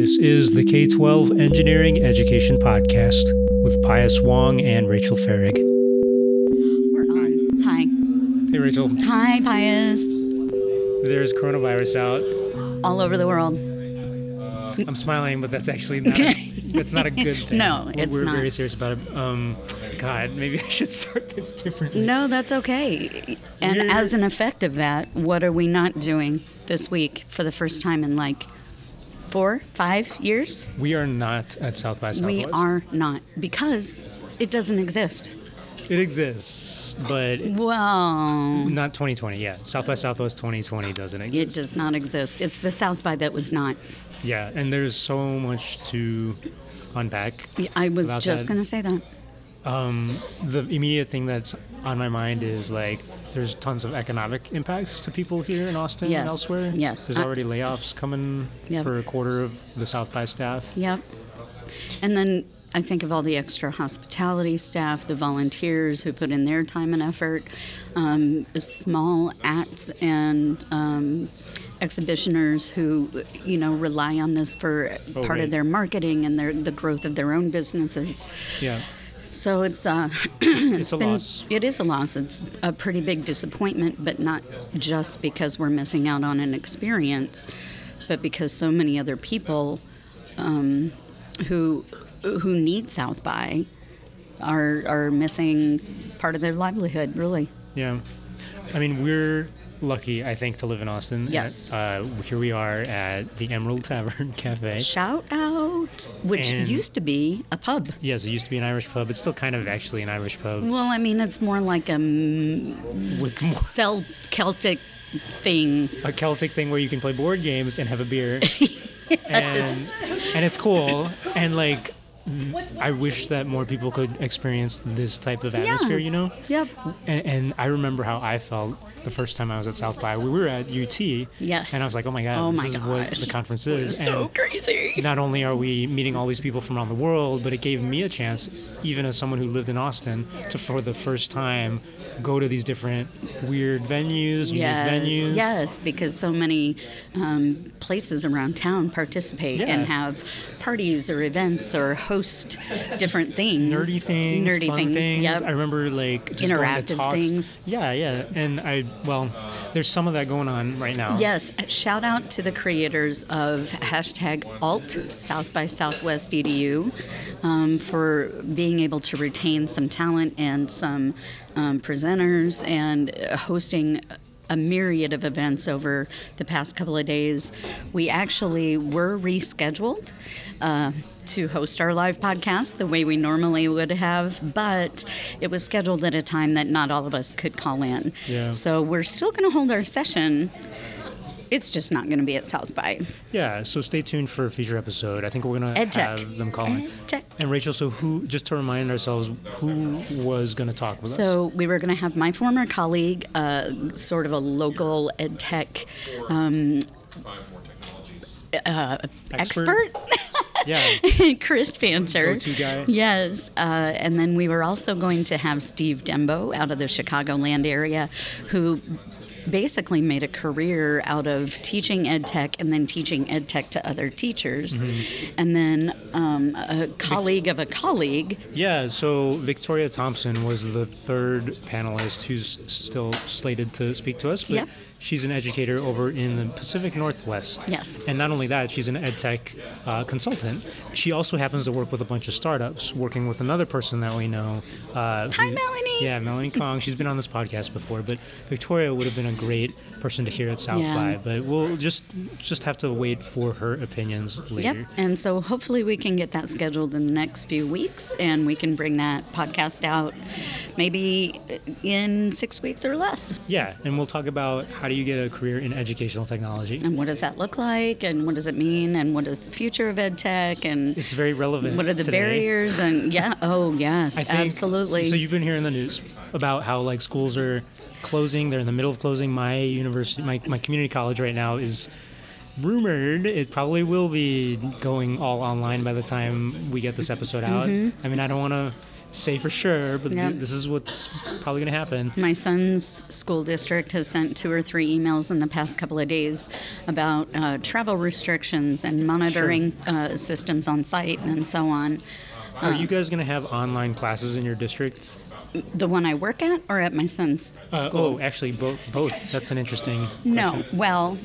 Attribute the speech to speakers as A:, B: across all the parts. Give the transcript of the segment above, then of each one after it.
A: This is the K 12 Engineering Education Podcast with Pius Wong and Rachel Farrig.
B: We're on. Hi.
A: Hey, Rachel.
B: Hi, Pius.
A: There's coronavirus out.
B: All over the world.
A: I'm smiling, but that's actually not a, that's not a good thing.
B: No,
A: We're-
B: it's
A: We're
B: not.
A: very serious about it. Um, God, maybe I should start this differently.
B: No, that's okay. And
A: You're-
B: as an effect of that, what are we not doing this week for the first time in like four, five years?
A: We are not at South by Southwest.
B: We are not because it doesn't exist.
A: It exists, but
B: Well,
A: not 2020. yet. South by Southwest 2020 doesn't
B: it
A: exist.
B: does not exist. It's the South by that was not.
A: Yeah, and there's so much to unpack.
B: I was just going to say that.
A: Um, the immediate thing that's on my mind is like there's tons of economic impacts to people here in Austin
B: Yes,
A: and elsewhere.
B: yes.
A: There's already layoffs coming
B: Yep.
A: for a quarter of the South by staff.
B: Yep. And then I think of all the extra hospitality staff, the volunteers who put in their time and effort, um, small acts and um, exhibitioners who, you know, rely on this for
A: Oh,
B: part
A: right.
B: of their marketing and their the growth of their own businesses.
A: Yeah,
B: So it's uh,
A: it's a
B: been-
A: loss.
B: It is a loss. It's a pretty big disappointment, but not just because we're missing out on an experience, but because so many other people um, who who need South by are are missing part of their livelihood. Really,
A: Yeah, I mean we're lucky, I think, to live in Austin.
B: Yes.
A: Uh, here we are at the Emerald Tavern Cafe.
B: shout out, which
A: And-
B: used to be a pub.
A: Yes, it used to be an Irish pub. It's still kind of actually an Irish pub.
B: Well, I mean, it's more like a
A: With
B: Cel- Celtic thing.
A: a Celtic thing where you can play board games and have a beer, and and it's cool. And like, I wish that more people could experience this type of atmosphere. You know.
B: Yep.
A: And, and I remember how I felt the first time I was at South by. We were at UT.
B: Yes.
A: And I was like, oh my god,
B: Oh my
A: this
B: my
A: is what the conference is.
B: It
A: is.
B: was so crazy.
A: not only are we meeting all these people from around the world, but it gave me a chance, even as someone who lived in Austin, to for the first time go to these different weird venues, unique
B: Yes,
A: venues.
B: yes, because so many um, places around town participate
A: Yeah.
B: and have parties or events or host different things.
A: nerdy things,
B: nerdy
A: fun
B: things.
A: things.
B: Yep.
A: I remember like just
B: Interactive things.
A: Yeah, yeah, and I well, there's some of that going on right now.
B: Yes, shout out to the creators of hashtag alt South by Southwest EDU um, for being able to retain some talent and some um, presenters and uh, hosting a myriad of events over the past couple of days. We actually were rescheduled. Uh, to host our live podcast the way we normally would have, but it was scheduled at a time that not all of us could call in.
A: Yeah.
B: So we're still going to hold our session. It's just not going to be at South by.
A: Yeah, so stay tuned for a future episode. I think we're gonna
B: EdTech.
A: have them call in.
B: EdTech.
A: And Rachel, so who? Just to remind ourselves, who was gonna talk with us?
B: So we were going to have my former colleague, uh, sort of a local ed tech um, uh,
A: Expert?
B: expert,
A: Yeah,
B: Chris Fancher.
A: Go-to guy.
B: Yes, uh, and then we were also going to have Steve Dembo out of the Chicagoland area, who basically made a career out of teaching ed tech and then teaching ed tech to other teachers,
A: Mm-hmm.
B: and then um, a colleague of a colleague.
A: yeah. So Victoria Thompson was the third panelist who's still slated to speak to us. But
B: Yep.
A: She's an educator over in the Pacific Northwest.
B: Yes.
A: And not only that, she's an ed tech uh, consultant. She also happens to work with a bunch of startups, working with another person that we know. Uh,
B: Hi, Melanie.
A: Yeah, Melanie Kong. She's been on this podcast before, but Victoria would have been a great person to hear at South
B: Yeah.
A: by. But we'll just just have to wait for her opinions later.
B: Yep. And so hopefully we can get that scheduled in the next few weeks and we can bring that podcast out maybe in six weeks or less.
A: Yeah, and we'll talk about how do you get a career in educational technology.
B: And what does that look like? And what does it mean? And what is the future of ed tech? And
A: It's very relevant.
B: what are the
A: today.
B: barriers? And yeah, oh, yes, absolutely.
A: So you've been hearing the news about how like schools are closing. They're in the middle of closing. My university, my, my community college right now is rumored it probably will be going all online by the time we get this episode out.
B: Mm-hmm.
A: I mean, I don't want to say for sure, but
B: Yep.
A: th- this is what's probably going to happen.
B: My son's school district has sent two or three emails in the past couple of days about uh, travel restrictions and monitoring uh, systems on site and so on.
A: Are you guys going to have online classes in your district?
B: The one I work at or at my son's
A: Uh,
B: school?
A: oh, actually, both. Both. That's an interesting.
B: No,
A: question.
B: well,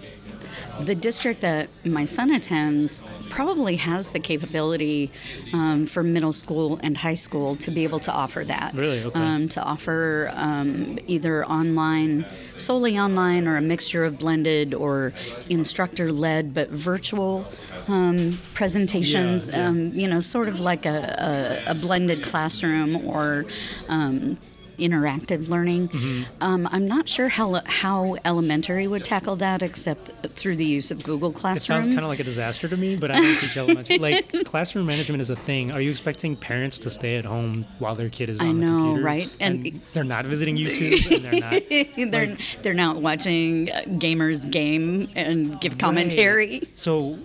B: the district that my son attends probably has the capability um, for middle school and high school to be able to offer that.
A: Really? Okay.
B: Um, to offer um, either online, solely online, or a mixture of blended or instructor led, but virtual um, presentations.
A: Yeah, yeah.
B: Um, you know, sort of like a, a, a blended classroom or. Interactive learning.
A: Mm-hmm.
B: Um, I'm not sure how how elementary would tackle that, except through the use of Google Classroom.
A: It sounds kind of like a disaster to me, but I don't teach elementary. Like classroom management is a thing. Are you expecting parents to stay at home while their kid is
B: I
A: on the
B: know,
A: computer?
B: right? And-
A: And, they're not visiting YouTube, and they're not.
B: they're
A: like-
B: they're not watching uh, gamers game and give commentary.
A: Right. So,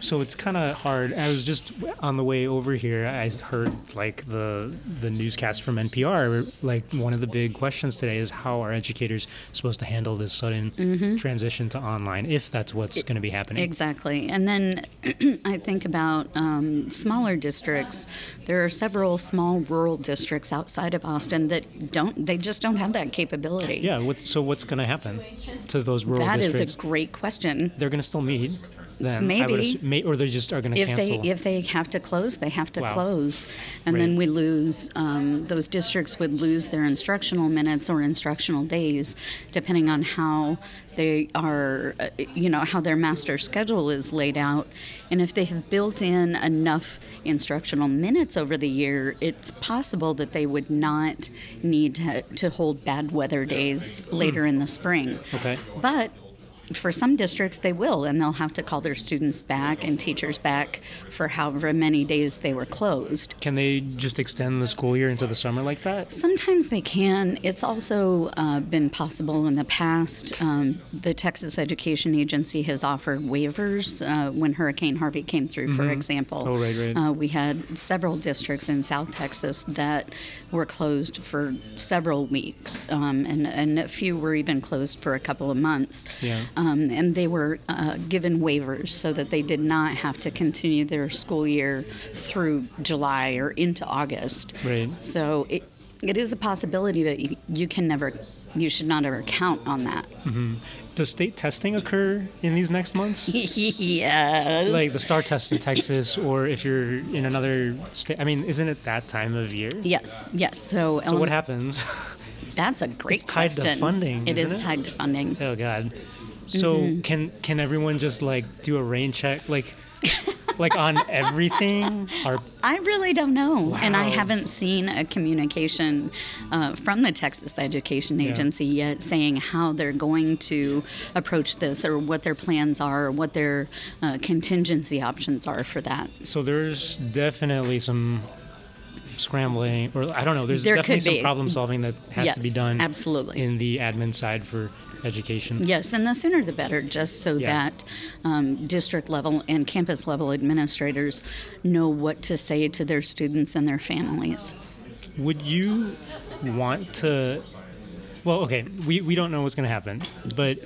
A: so it's kind of hard. I was just on the way over here. I heard like the the newscast from NPR. Like one of the big questions today is how are educators supposed to handle this sudden
B: Mm-hmm.
A: transition to online, if that's what's going to be happening.
B: Exactly. And then I think about um, smaller districts. There are several small rural districts outside of Austin that don't, they just don't have that capability.
A: Yeah. What, so what's going to happen to those rural
B: That is
A: districts?
B: a great question.
A: They're going to still meet. Then I would
B: Maybe.
A: assu- may, or they just are going to
B: If
A: cancel.
B: they if they have to close, they have to
A: Wow.
B: close, and then we lose. Um, those districts would lose their instructional minutes or instructional days, depending on how they are, uh, you know, how their master schedule is laid out, and if they have built in enough instructional minutes over the year, it's possible that they would not need to, to hold bad weather days later in the spring.
A: okay.
B: But for some districts, they will, and they'll have to call their students back and teachers back for however many days they were closed.
A: Can they just extend the school year into the summer like that?
B: Sometimes they can. It's also uh, been possible in the past. Um, the Texas Education Agency has offered waivers uh, when Hurricane Harvey came through, for example.
A: Oh, right, right.
B: Uh, we had several districts in South Texas that were closed for several weeks, um, and, and a few were even closed for a couple of months.
A: Yeah.
B: Um, and they were uh, given waivers so that they did not have to continue their school year through July or into August.
A: Right.
B: So it, it is a possibility, but you, you can never, you should not ever count on that.
A: Does state testing occur in these next months?
B: yes.
A: like the STAAR test in Texas, or if you're in another state. I mean, isn't it that time of year?
B: yes, yes. So,
A: So what happens?
B: That's a great
A: It's tied to
B: question.
A: funding,
B: It is
A: it?
B: tied to funding.
A: oh God. So
B: Mm-hmm.
A: can can everyone just like do a rain check, like like on everything? Or
B: I really don't know, and I haven't seen a communication uh, from the Texas Education
A: Yeah.
B: Agency yet saying how they're going to approach this, or what their plans are, or what their uh, contingency options are for that.
A: so there's definitely some scrambling, or I don't know. There's
B: There
A: definitely some problem solving that has to be done.
B: absolutely.
A: In the admin side for education.
B: Yes, and the sooner the better, just so
A: Yeah.
B: that um, district level and campus level administrators know what to say to their students and their families.
A: Would you want to? Well, okay, we, we don't know what's going to happen, but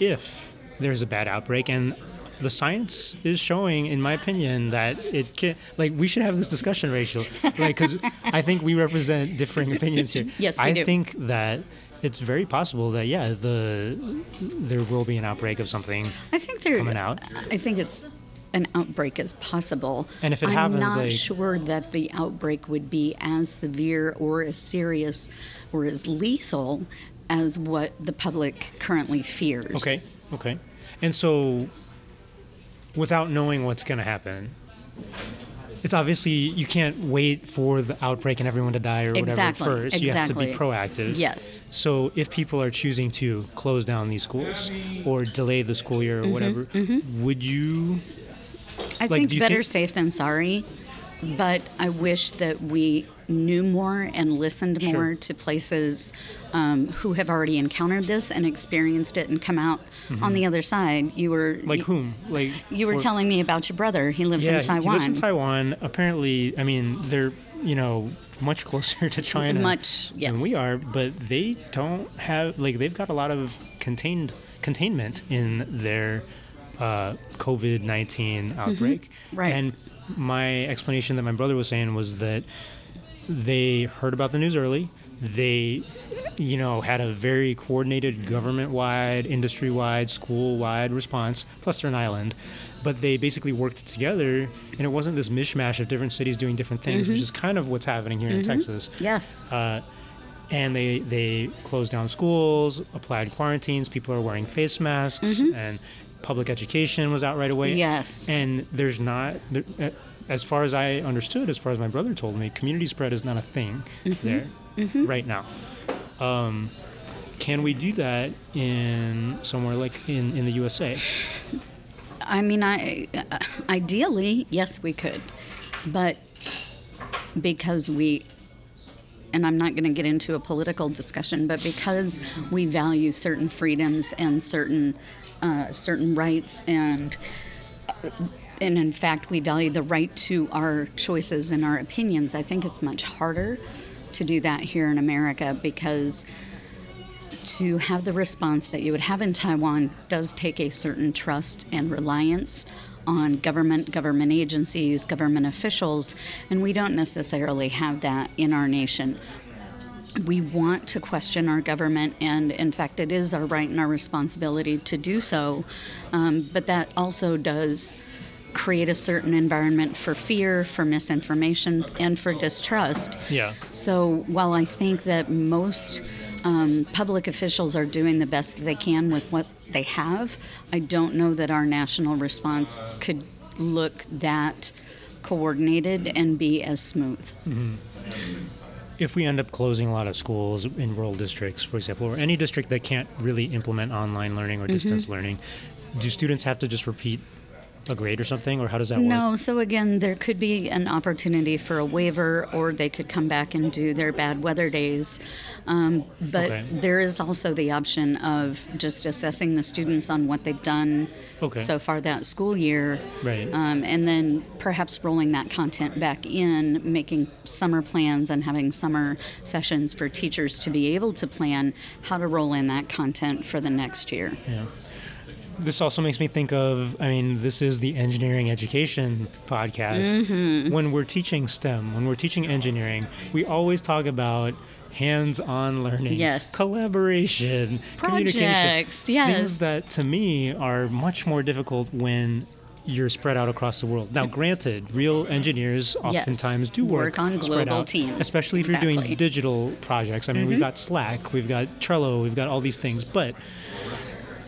A: if there's a bad outbreak and the science is showing, in my opinion, that it can. Like, we should have this discussion, Rachel. Like, because I think we represent differing opinions here.
B: Yes, we
A: I
B: do.
A: think that it's very possible that yeah, the there will be an outbreak of something.
B: I think there.
A: Coming out.
B: I think it's an outbreak is possible.
A: And if it happens,
B: I'm
A: not
B: sure that the outbreak would be as severe or as serious or as lethal as what the public currently fears.
A: Okay, okay, and so without knowing what's going to happen. It's obviously you can't wait for the outbreak and everyone to die or whatever
B: Exactly.
A: first. You have to be proactive.
B: Yes.
A: So if people are choosing to close down these schools or delay the school year or
B: Mm-hmm,
A: whatever, would you?
B: I
A: Like,
B: think
A: you
B: better
A: think-
B: safe than sorry, but I wish that we knew more and listened
A: Sure.
B: more to places um, who have already encountered this and experienced it and come out on the other side. You were
A: Mm-hmm. Like
B: you,
A: whom? Like
B: you were
A: for-
B: telling me about your brother. He lives
A: yeah,
B: in Taiwan.
A: He lives in Taiwan. Apparently, I mean, they're you know much closer to China
B: Much,
A: than we are, but they don't have like they've got a lot of contained containment in their uh, COVID nineteen outbreak.
B: Mm-hmm. Right.
A: And my explanation that my brother was saying was that they heard about the news early. They, you know, had a very coordinated government-wide, industry-wide, school-wide response. Plus, they're an island, but they basically worked together, and it wasn't this mishmash of different cities doing different things, which is kind of what's happening here in Texas.
B: Yes.
A: Uh, and they they closed down schools, applied quarantines. People are wearing face masks, and public education was out right away.
B: Yes.
A: And there's not, there, uh, as far as I understood, as far as my brother told me, community spread is not a thing there right now. Um, can we do that in somewhere like in, in the USA?
B: I mean, I uh, ideally, yes, we could, but because we, and I'm not going to get into a political discussion, but because we value certain freedoms and certain uh, certain rights and. And in fact, we value the right to our choices and our opinions. I think it's much harder to do that here in America because to have the response that you would have in Taiwan does take a certain trust and reliance on government, government agencies, government officials, and we don't necessarily have that in our nation. We want to question our government, and in fact, it is our right and our responsibility to do so. Um, but that also does create a certain environment for fear, for misinformation, and for distrust.
A: Yeah.
B: So while I think that most um, public officials are doing the best that they can with what they have, I don't know that our national response could look that coordinated and be as smooth.
A: If we end up closing a lot of schools in rural districts, for example, or any district that can't really implement online learning or distance learning, do students have to just repeat a grade or something, or how does that work?
B: No, so again, there could be an opportunity for a waiver, or they could come back and do their bad weather days. Um, but
A: Okay.
B: there is also the option of just assessing the students on what they've done
A: Okay.
B: so far that school year.
A: Right.
B: Um, and then perhaps rolling that content back in, making summer plans and having summer sessions for teachers to be able to plan how to roll in that content for the next year.
A: Yeah. This also makes me think of I mean, this is the engineering education podcast.
B: Mm-hmm.
A: When we're teaching STEM, when we're teaching engineering, we always talk about hands on learning,
B: Yes.
A: collaboration, communication.
B: Projects, yes.
A: Things that to me are much more difficult when you're spread out across the world. Now, granted, real engineers
B: Yes.
A: oftentimes do work,
B: Work on
A: spread
B: global
A: out,
B: teams.
A: especially if you're
B: Mm-hmm.
A: doing digital projects. I mean, we've got Slack, we've got Trello, we've got all these things, but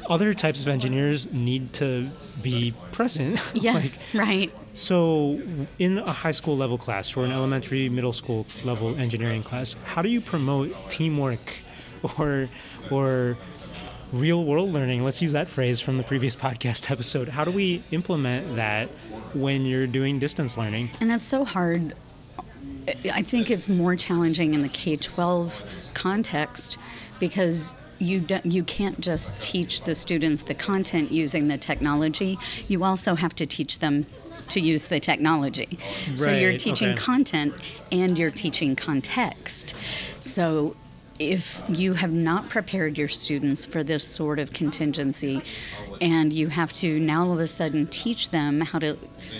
A: other types of engineers need to be present.
B: Yes,
A: Like,
B: right.
A: so, in a high school level class or an elementary, middle school level engineering class, how do you promote teamwork or or real world learning? Let's use that phrase from the previous podcast episode. How do we implement that when you're doing distance learning?
B: And it's so hard. I think it's more challenging in the K 12 context because you, do, you can't just teach the students the content using the technology, you also have to teach them to use the technology. so you're teaching
A: okay.
B: content and you're teaching context. So if you have not prepared your students for this sort of contingency and you have to now all of a sudden teach them how to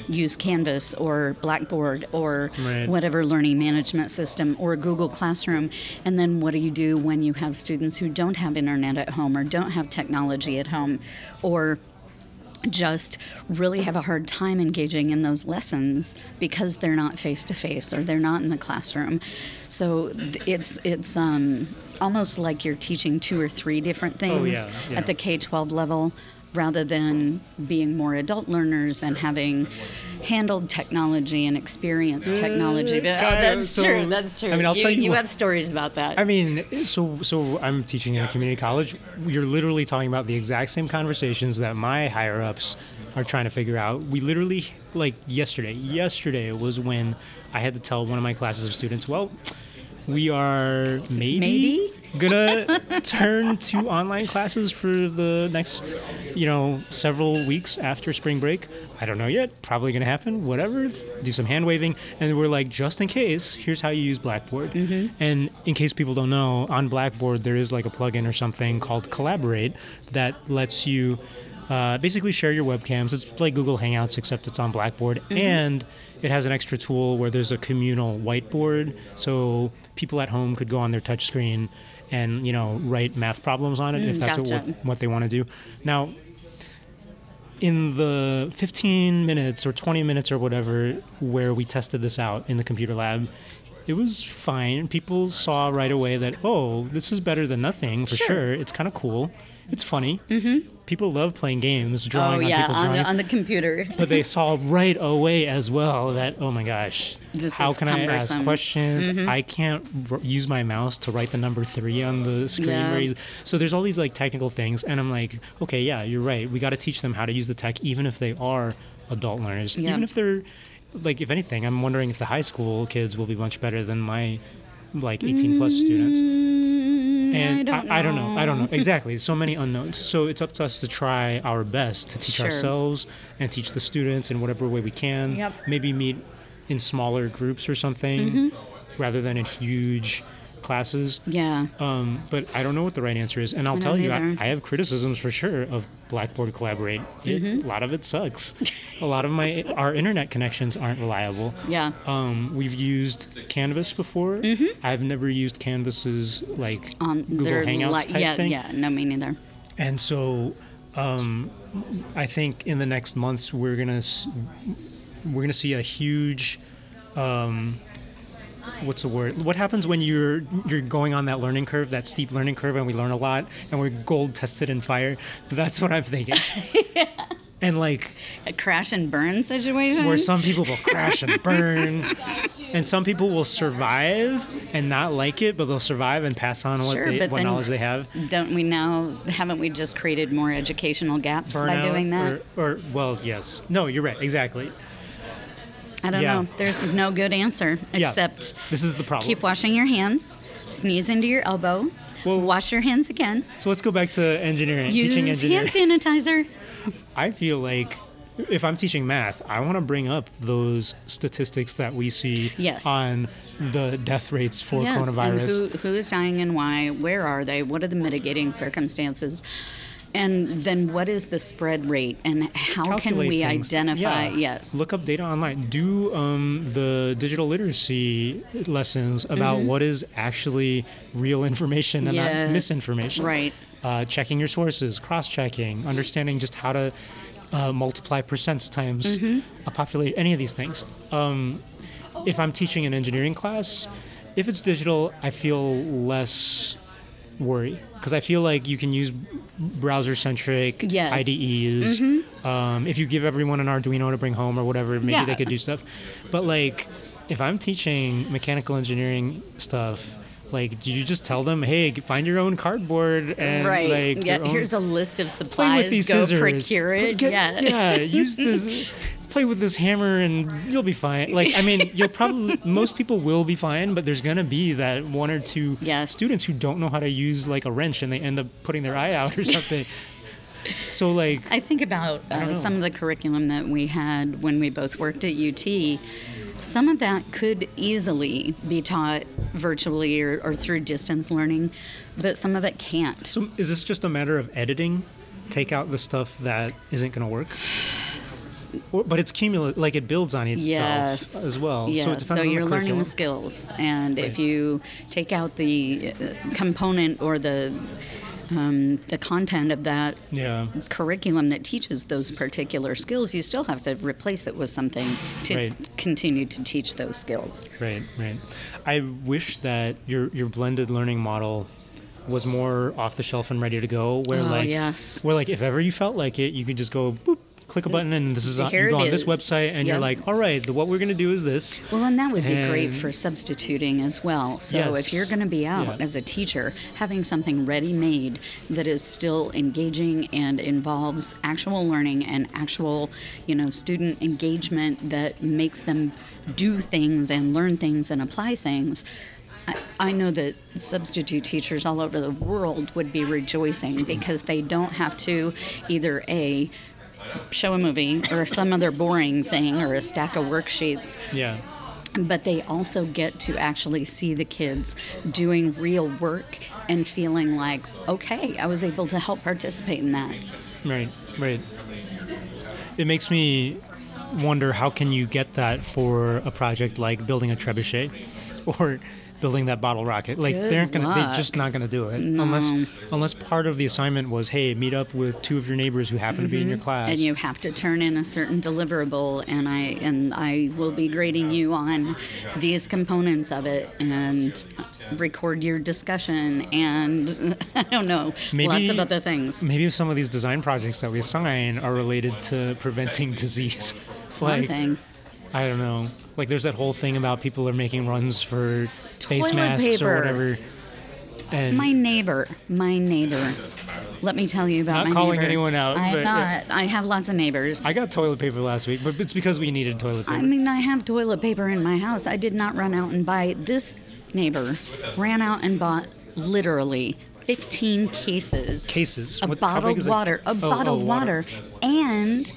B: use Canvas or Blackboard or
A: Right.
B: whatever learning management system or Google Classroom, and then what do you do when you have students who don't have internet at home or don't have technology at home or just really have a hard time engaging in those lessons because they're not face to face or they're not in the classroom. So it's it's um, almost like you're teaching two or three different things
A: Oh, yeah, yeah.
B: at the K 12 level rather than being more adult learners and having handled technology and experienced technology. But, oh, that's
A: so-
B: true. That's true.
A: I mean, I'll
B: you,
A: tell you
B: you
A: what-
B: have stories about that.
A: I mean, so so I'm teaching in a community college. You're literally talking about the exact same conversations that my higher ups are trying to figure out. We literally like yesterday. Yesterday was when I had to tell one of my classes of students, well, we are maybe,
B: Maybe?
A: gonna turn to online classes for the next, you know, several weeks after spring break. I don't know yet. Probably gonna happen. Whatever. Do some hand waving, and we're like, just in case, here's how you use Blackboard. And in case people don't know, on Blackboard there is like a plugin or something called Collaborate that lets you uh, basically share your webcams. It's like Google Hangouts, except it's on Blackboard, and it has an extra tool where there's a communal whiteboard, so people at home could go on their touchscreen and you know write math problems on it if that's
B: gotcha.
A: what, what they want to do. Now, in the 15 minutes or 20 minutes or whatever where we tested this out in the computer lab, it was fine. People saw right away that oh, this is better than nothing for
B: Sure.
A: sure. It's kind of cool. It's funny. Mm-hmm. People love playing games, drawing
B: oh
A: on people's
B: on the,
A: drawings
B: on the computer.
A: but they saw right away as well that oh my gosh
B: This
A: how can i ask
B: cumbersome. Mm-hmm.
A: questions i can't r- use my mouse to write the number three on the screen
B: Yeah.
A: so there's all these like technical things and i'm like okay yeah you're right we got to teach them how to use the tech even if they are adult learners
B: Yeah.
A: even if they're like if anything i'm wondering if the high school kids will be much better than my like 18 plus students
B: Mm,
A: and
B: I don't,
A: I, don't know. I don't know exactly. So many unknowns. So it's up to us to try our best to teach
B: Sure.
A: ourselves and teach the students in whatever way we can.
B: Yep.
A: Maybe meet in smaller groups or something,
B: Mm-hmm.
A: rather than in huge classes.
B: Yeah.
A: Um, but I don't know what the right answer is. And I'll tell you, I. I have criticisms for sure of Blackboard Collaborate. It,
B: Mm-hmm.
A: A lot of it sucks. a lot of my our internet connections aren't reliable.
B: Yeah.
A: Um, we've used Canvas before. I've never used Canvas's like
B: Mm-hmm. On
A: Google Hangouts
B: li-
A: type
B: yeah,
A: thing.
B: Yeah. No, me neither.
A: And so, um, I think in the next months we're gonna s- we're gonna see a huge, um, what's the word? What happens when you're you're going on that learning curve, that steep learning curve, and we learn a lot, and we're gold tested in fire? That's what I'm thinking. And like
B: A crash and burn situation.
A: where some people will crash and burn, and some people will survive and not like it, but they'll survive and pass on what
B: Sure,
A: they, what knowledge they have.
B: Don't we now? Haven't we just created more educational gaps by doing that?
A: Or, or well, yes. No, you're right. Exactly.
B: I don't
A: yeah.
B: know. There's no good answer
A: Yeah.
B: except
A: This is the problem.
B: keep washing your hands, sneeze into your elbow,
A: Well-
B: wash your hands again,
A: so let's go back to engineering,
B: use
A: teaching engineering.
B: hand sanitizer.
A: I feel like if I'm teaching math, I want to bring up those statistics that we see
B: Yes.
A: on the death rates for
B: yes,
A: coronavirus.
B: and who, who is dying and why? Where are they? What are the mitigating circumstances? And then what is the spread rate? And how can we
A: things.
B: identify?
A: Yeah.
B: Yes.
A: Look up data online. Do um, the digital literacy lessons about what is actually real information and
B: Mm-hmm. Yes.
A: not misinformation.
B: Right.
A: Uh, checking your sources, cross-checking, understanding just how to uh, multiply percents times
B: Mm-hmm.
A: a population. Any of these things. Um, if I'm teaching an engineering class, if it's digital, I feel less worry because I feel like you can use browser-centric
B: Yes.
A: IDEs. Um, if you give everyone an Arduino to bring home or whatever, maybe
B: Yeah.
A: they could do stuff. But like, if I'm teaching mechanical engineering stuff, like, do you just tell them, "Hey, find your own cardboard and
B: right.
A: like,
B: yeah.
A: own-
B: Here's a list of
A: play
B: supplies.
A: with these
B: Go
A: scissors,
B: procure it.
A: Get-
B: yeah.
A: yeah, use this." Play with this hammer and you'll be fine. Like, I mean, you'll probably most people will be fine, but there's gonna be that one or two
B: Yes.
A: students who don't know how to use like a wrench and they end up putting their eye out or something. so like,
B: I think about
A: don't
B: uh,
A: know.
B: some of the curriculum that we had when we both worked at UT. Some of that could easily be taught virtually or, or through distance learning, but some of it can't.
A: So is this just a matter of editing? Take out the stuff that isn't going to work? But it's cumulative, like it builds on itself
B: Yes.
A: as well.
B: Yes.
A: So it depends on
B: you're
A: the
B: learning the skills, and if you take out the uh, component or the um, the content of that
A: Yeah,
B: curriculum that teaches those particular skills, you still have to replace it with something to
A: Right.
B: continue to teach those skills.
A: right, right. I wish that your your blended learning model was more off the shelf and ready to go. Where
B: Oh,
A: like,
B: yes.
A: where like if ever you felt like it, you could just go boop, click a button, and this is on, you go on this website, and you're like, all right, the, what we're going to do is this.
B: Well, and that would be great for substituting as well. So
A: Yes.
B: if you're going to be out
A: Yeah.
B: as a teacher, having something ready made that is still engaging and involves actual learning and actual, you know, student engagement that makes them do things and learn things and apply things. I know that substitute teachers all over the world would be rejoicing because they don't have to either a show a movie or some other boring thing or a stack of worksheets
A: Yeah.
B: but they also get to actually see the kids doing real work and feeling like okay i was able to help participate in that
A: Right, right. It makes me wonder how can you get that for a project like building a trebuchet or building that bottle rocket. Like
B: Good
A: they aren't gonna they're just not gonna do it. Unless unless part of the assignment was, hey, meet up with two of your neighbors who happen to be in your class.
B: Mm-hmm. and you have to turn in a certain deliverable and i and i will be grading you on these components of it and record your discussion and i don't know lots of other things
A: Maybe some of these design projects that we assign are related to preventing disease. It's
B: one thing
A: I don't know. Like there's that whole thing about people are making runs for face
B: Toilet
A: masks
B: paper.
A: or whatever. And
B: my neighbor my neighbor let me tell you about
A: Not
B: my
A: calling
B: neighbor.
A: anyone out,
B: i'm
A: but,
B: not i have lots of neighbors
A: I got toilet paper last week, but it's because we needed toilet paper.
B: I mean, I have toilet paper in my house. I did not run out and buy. This neighbor ran out and bought literally 15 cases,
A: Cases.
B: a
A: What- how big
B: bottled
A: is it?
B: water, a
A: Oh, oh,
B: bottled
A: water.
B: water, and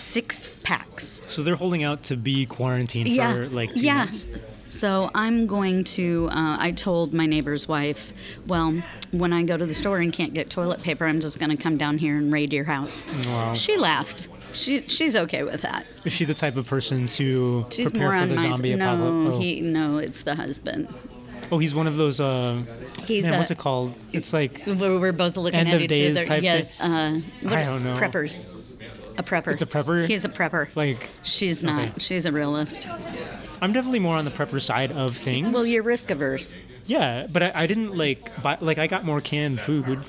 B: 36 packs.
A: So they're holding out to be quarantined
B: Yeah,
A: for like two
B: yeah.
A: months.
B: So I'm going to. Uh, I told my neighbor's wife, well, when I go to the store and can't get toilet paper, I'm just going to come down here and raid your house.
A: Wow.
B: She laughed. She she's okay with that.
A: Is she the type of person to
B: She's
A: prepare for the
B: my
A: zombie
B: no.
A: apocalypse? Oh.
B: He no, it's the husband.
A: oh, he's one of those. Uh,
B: He's
A: man,
B: a,
A: what's it called? It's like
B: We're, we're both looking
A: End
B: at
A: of
B: each
A: days
B: other.
A: type
B: yes, uh,
A: I don't know.
B: Preppers. A prepper.
A: It's a prepper?
B: He's a prepper.
A: like
B: She's not.
A: okay.
B: She's a realist.
A: I'm definitely more on the prepper side of things.
B: Well, you're risk averse.
A: yeah, but I, I didn't like buy like I got more canned food,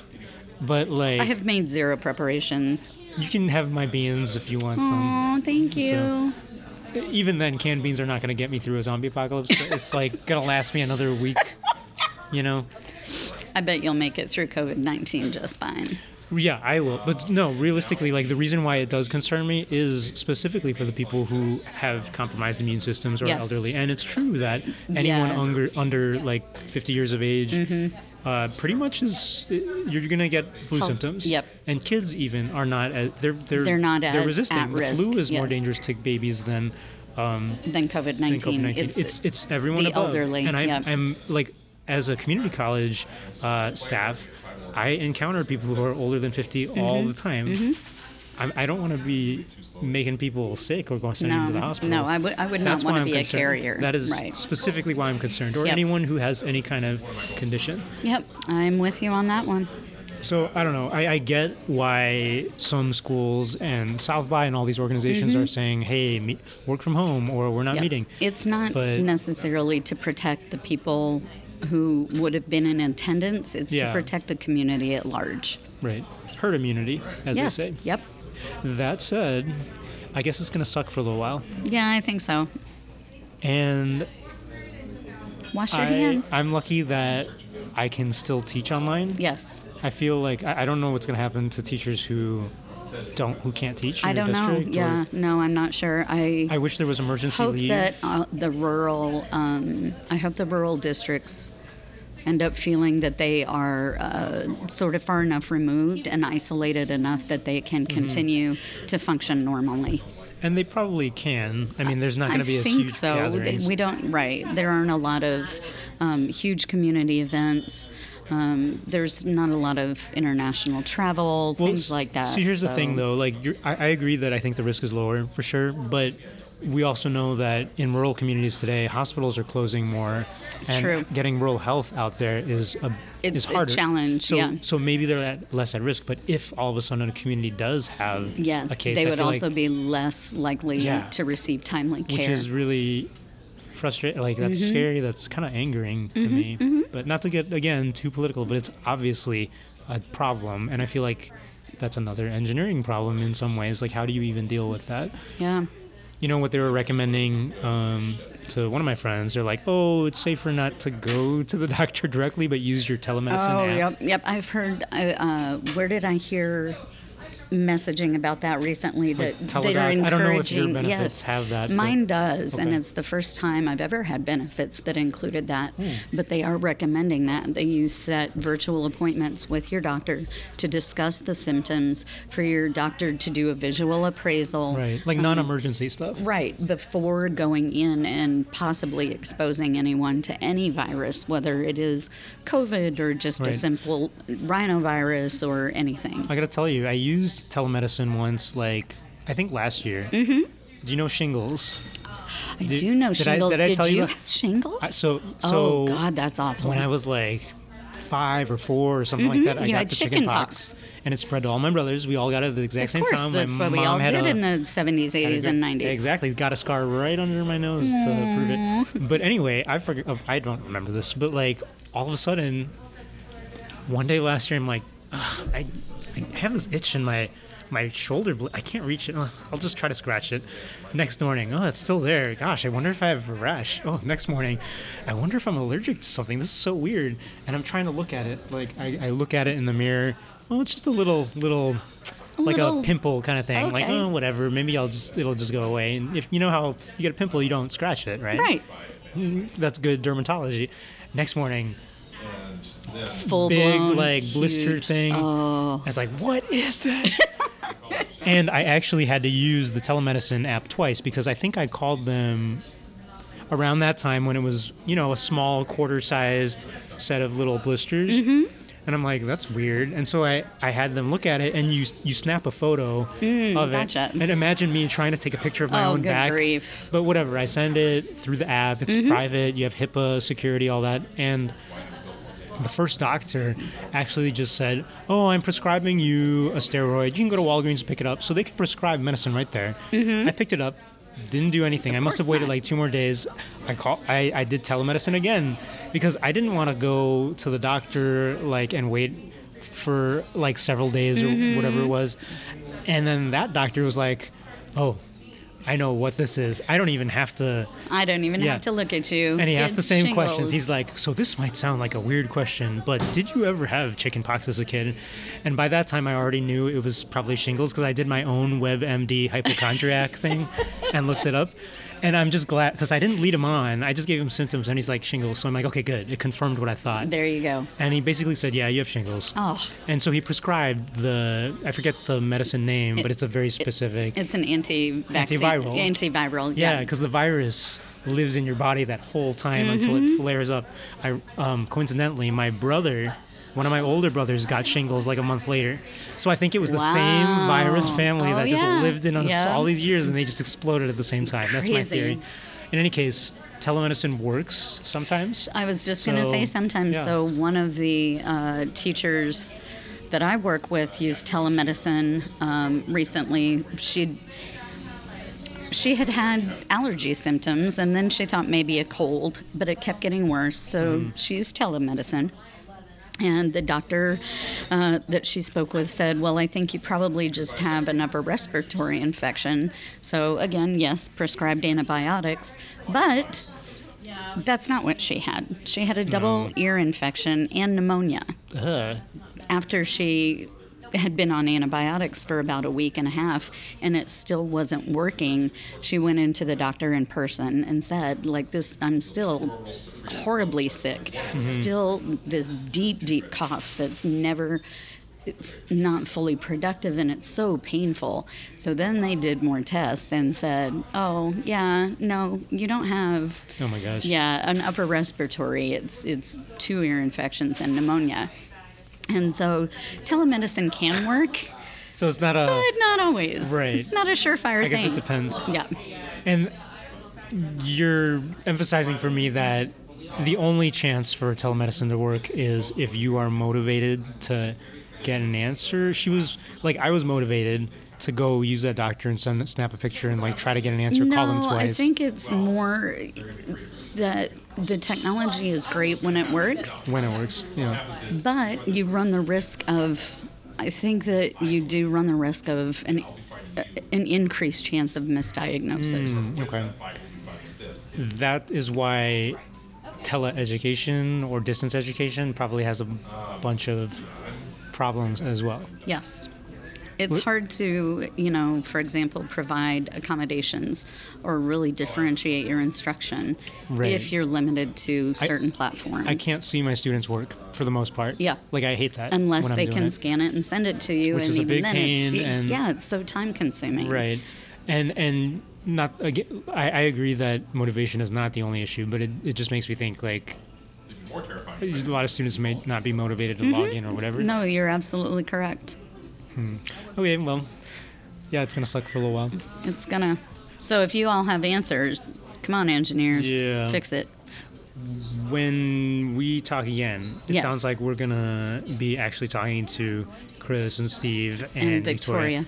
A: but like
B: I have made zero preparations.
A: you can have my beans if you want some.
B: Oh, thank you.
A: Even then, canned beans are not going to get me through a zombie apocalypse. But it's like gonna last me another week. You know.
B: I bet you'll make it through COVID 19 just fine.
A: Yeah, I will. But no, realistically, like the reason why it does concern me is specifically for the people who have compromised immune systems or
B: Yes.
A: elderly. And it's true that anyone
B: Yes. Mm-hmm.
A: under under like 50 years of age, uh, pretty much is you're gonna get flu
B: Health-
A: symptoms.
B: yep.
A: And kids even are not as they're they're
B: They're not
A: they're
B: as
A: resistant. the flu is more dangerous to babies than
B: COVID
A: than
B: 19.
A: COVID nineteen. It's, it's everyone
B: the
A: above.
B: elderly,
A: And I,
B: yep.
A: I'm like, as a community college uh, staff, I encounter people who are older than 50
B: Mm-hmm.
A: all the time. I'm, I don't want to be making people sick or going sending them to the hospital.
B: no, I would, I would
A: That's
B: not want to be
A: concerned.
B: a carrier.
A: That is
B: right.
A: specifically why I'm concerned, or
B: Yep.
A: anyone who has any kind of condition.
B: Yep, I'm with you on that one.
A: So I don't know. I, I get why some schools and South by and all these organizations are saying, "Hey, me, work from home," or "We're not
B: Mm-hmm. Yep.
A: meeting."
B: It's not
A: But-
B: necessarily to protect the people who would have been in attendance. It's
A: Yeah.
B: to protect the community at large.
A: Right. Herd immunity, as
B: yes.
A: they say.
B: Yep.
A: That said, I guess it's going to suck for a little while.
B: Yeah, I think so.
A: And
B: Wash your
A: I,
B: hands.
A: I'm lucky that I can still teach online.
B: yes.
A: I feel like I, I don't know what's going to happen to teachers who don't who can't teach in
B: I don't know.
A: district. or-
B: Yeah. No, I'm not sure. I,
A: I wish there was emergency
B: hope
A: leave.
B: that uh, the rural, um, I hope the rural districts end up feeling that they are uh, sort of far enough removed and isolated enough that they can
A: Mm-hmm.
B: continue to function normally.
A: and they probably can. I mean, there's not going to be
B: think
A: huge
B: so.
A: Gatherings.
B: We don't right. There aren't a lot of um, huge community events. Um, there's not a lot of international travel,
A: Well,
B: things like that.
A: So here's the thing, though. Like, you're, I, I agree that I think the risk is lower for sure, but we also know that in rural communities today, hospitals are closing more, and
B: True.
A: getting rural health out there is a
B: It's
A: is
B: a challenge,
A: So,
B: yeah.
A: so maybe they're at, less at risk. But if all of a sudden a community does have
B: Yes,
A: a case,
B: they would also
A: like,
B: be less likely
A: Yeah.
B: to receive timely care.
A: which is really frustrating. Like that's
B: Mm-hmm.
A: scary. That's kind of angering to me. But not to get again too political, but it's obviously a problem, and I feel like that's another engineering problem in some ways. Like, how do you even deal with that?
B: yeah.
A: You know what they were recommending um, to one of my friends? They're like, "Oh, it's safer not to go to the doctor directly, but use your telemedicine
B: Oh,
A: app."
B: yep, yep. I've heard. Uh, uh, where did I hear? Messaging about that recently that they are
A: Teladoc?
B: encouraging.
A: I don't know if your benefits
B: yes,
A: have that, but-
B: Mine does, and it's the first time I've ever had benefits that included that.
A: Hmm.
B: But they are recommending that that you set virtual appointments with your doctor to discuss the symptoms, for your doctor to do a visual appraisal.
A: Right. Like non-emergency stuff.
B: Right, before going in and possibly exposing anyone to any virus, whether it is COVID or just a
A: Right.
B: simple rhinovirus or anything.
A: I gotta tell you, I used telemedicine once, like I think last year. Mm-hmm. Do you know shingles?
B: I
A: Did-
B: do know
A: did I-
B: shingles.
A: did I tell you
B: you have shingles?
A: I, so
B: oh God, that's awful.
A: when I was like five or four or something like that, I
B: Mm-hmm. You
A: got the
B: chicken
A: chicken
B: pox.
A: pox, and it spread to all my brothers. We all got it at the exact
B: of
A: same
B: course,
A: time.
B: that's
A: my
B: what we all did
A: a,
B: in the 70s, 80s, and 90s.
A: Exactly, got a scar right under my nose to prove it. But anyway, I forget. oh, I don't remember this, but like all of a sudden, one day last year, I'm like, I, I have this itch in my my shoulder. bl- I can't reach it. I'll just try to scratch it. Next morning, oh, it's still there. Gosh, I wonder if I have a rash. Oh, next morning, I wonder if I'm allergic to something. This is so weird. And I'm trying to look at it. Like I, I look at it in the mirror. Oh, it's just a little little. like
B: little-
A: a pimple kind of thing. Like, oh, whatever. Maybe I'll just it'll just go away. And if you know how you get a pimple, you don't scratch it, right?
B: Right.
A: Mm, that's good dermatology. Next morning,
B: Full
A: big
B: blown,
A: like blister thing.
B: Oh.
A: I was like, what is this? and I actually had to use the telemedicine app twice because I think I called them around that time when it was, you know, a small quarter-sized set of little blisters.
B: Mm-hmm.
A: And I'm like, that's weird. And so I, I had them look at it, and you you snap a photo of
B: Mm, gotcha.
A: it. And imagine me trying to take a picture of my
B: Oh,
A: own
B: good
A: back.
B: grief.
A: But whatever, I send it through the app. It's
B: Mm-hmm.
A: private. You have HIPAA security, all that. And the first doctor actually just said, "Oh, I'm prescribing you a steroid. You can go to Walgreens and pick it up." So they could prescribe medicine right there. I picked it up, didn't do anything. I must have
B: Mm-hmm.
A: waited
B: not.
A: like two more days. I call, I, I did telemedicine again because I didn't want to go to the doctor like and wait for like several days or
B: Mm-hmm.
A: whatever it was. And then that doctor was like, "Oh, I know what this is. I don't even have to."
B: I don't even
A: Yeah.
B: have to look at you.
A: And he asked the same
B: shingles.
A: questions. He's like, "So this might sound like a weird question, but did you ever have chickenpox as a kid?" And by that time, I already knew it was probably shingles because I did my own WebMD hypochondriac thing and looked it up. And I'm just glad because I didn't lead him on. I just gave him symptoms, and he's like shingles. So I'm like, okay, good. It confirmed what I thought.
B: There you go.
A: And he basically said, "Yeah, you have shingles."
B: Oh,
A: And so he prescribed the I forget the medicine name, but it's a very specific.
B: it's an anti-vaccine,
A: Antiviral.
B: Antiviral.
A: Yeah,
B: Yeah.
A: because the virus lives in your body that whole time until
B: Mm-hmm.
A: it flares up. I um, coincidentally, my brother, one of my older brothers, got shingles like a month later. So I think it was the same virus family
B: Oh,
A: that just
B: yeah.
A: lived in us
B: Yeah.
A: all these years, and they just exploded at the same time. That's my theory. In any case, telemedicine works sometimes.
B: I was just going to say sometimes.
A: yeah.
B: So one of the uh, teachers that I work with used telemedicine um, recently. She she had had allergy symptoms, and then she thought maybe a cold, but it kept getting worse. So
A: Mm.
B: she used telemedicine. And the doctor uh, that she spoke with said, Well, I think you probably just have an upper respiratory infection. So, again, yes, prescribed antibiotics, but that's not what she had. She had a double ear infection and pneumonia
A: Ugh.
B: after she had been on antibiotics for about a week and a half and it still wasn't working she went into the doctor in person and said like this i'm still horribly sick mm-hmm. still this deep deep cough that's never it's not fully productive and it's so painful. So then they did more tests and said, "Oh, yeah, no, you don't have
A: Oh my gosh.
B: yeah, an upper respiratory. It's it's two ear infections and pneumonia. And so telemedicine can work,
A: So it's not a.
B: but not always.
A: Right.
B: It's not a surefire thing.
A: I guess
B: thing.
A: it depends.
B: Yeah.
A: And you're emphasizing for me that the only chance for telemedicine to work is if you are motivated to get an answer. She was like, I was motivated to go use that doctor and send snap a picture and like try to get an answer,
B: no,
A: call them twice.
B: I think it's more that the technology is great when it works,
A: when it works, know.
B: but you run the risk of. I think that you do run the risk of an an increased chance of misdiagnosis.
A: Mm, okay. That is why teleeducation or distance education probably has a bunch of problems as well.
B: Yes. It's
A: What-
B: hard to, you know, for example, provide accommodations or really differentiate your instruction
A: Right.
B: if you're limited to
A: I-
B: certain platforms.
A: I can't see my students work for the most part.
B: Yeah.
A: Like I hate that.
B: unless
A: when I'm
B: they
A: doing
B: can
A: it.
B: scan it and send it to you,
A: Which
B: and
A: is a
B: even
A: big
B: then,
A: pain
B: it's,
A: and-
B: yeah, it's so time consuming.
A: Right. And and not again. I, I agree that motivation is not the only issue, but it, it just makes me think like more terrifying. a lot of students may not be motivated to log in or whatever.
B: Mm-hmm. No, you're absolutely correct.
A: Okay, well, yeah, it's gonna suck for a little while.
B: It's gonna. So if you all have answers, come on, engineers,
A: Yeah.
B: fix it.
A: When we talk again, it
B: Yes.
A: sounds like we're gonna be actually talking to Chris and Steve and,
B: And, Victoria.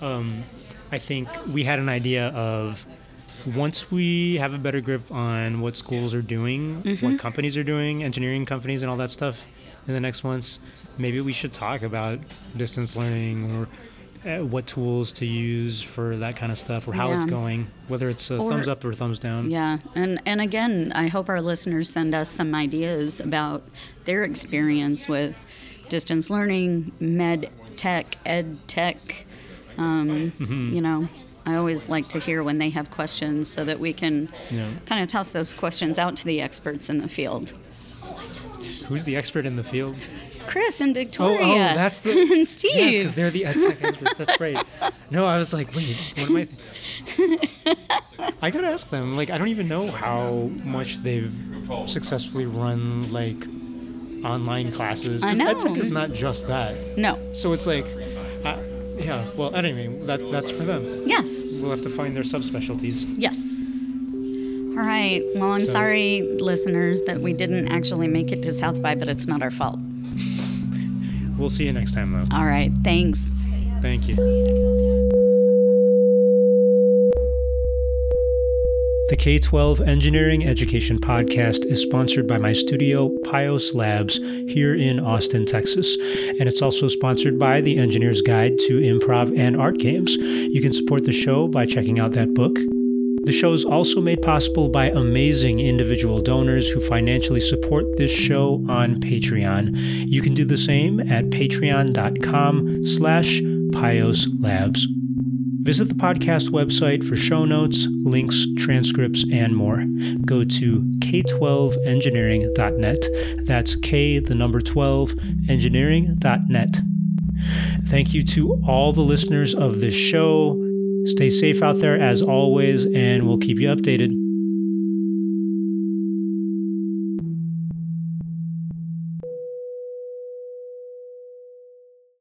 A: um, I think we had an idea of once we have a better grip on what schools are doing,
B: Mm-hmm.
A: what companies are doing, engineering companies, and all that stuff in the next months, maybe we should talk about distance learning or uh, what tools to use for that kind of stuff or how it's going, whether it's a
B: Or-
A: thumbs up or thumbs down.
B: Yeah, and and again, I hope our listeners send us some ideas about their experience with distance learning, med tech, ed tech. Um,
A: Mm-hmm.
B: You know, I always like to hear when they have questions so that we can
A: Yeah.
B: kind of toss those questions out to the experts in the field.
A: Who's the expert in the field?
B: Chris and
A: Oh, oh
B: Victoria.
A: oh, that's the
B: and
A: Yes,
B: Steve.
A: because they're the ed tech experts. That's great. No, I was like, wait, what am I? I gotta ask them. Like, I don't even know how much they've successfully run like online classes.
B: I
A: 'Cause
B: know.
A: ed tech is not just that.
B: no.
A: So it's like, yeah. Well, anyway, that that's for them.
B: Yes.
A: We'll have to find their subspecialties.
B: Yes. All right. Well, I'm
A: So-
B: sorry, listeners, that we didn't actually make it to South by, but it's not our fault.
A: We'll see you next time, though.
B: All right. Thanks.
A: Thank you. The K 12 Engineering Education Podcast is sponsored by my studio, Pios Labs, here in Austin, Texas. And it's also sponsored by The Engineer's Guide to Improv and Art Games. You can support the show by checking out that book. The show is also made possible by amazing individual donors who financially support this show on Patreon. You can do the same at patreon.com slash Pios Labs. Visit the podcast website for show notes, links, transcripts, and more. Go to k12engineering.net. That's K, the number 12, engineering.net. Thank you to all the listeners of this show. Stay safe out there as always, and we'll keep you updated.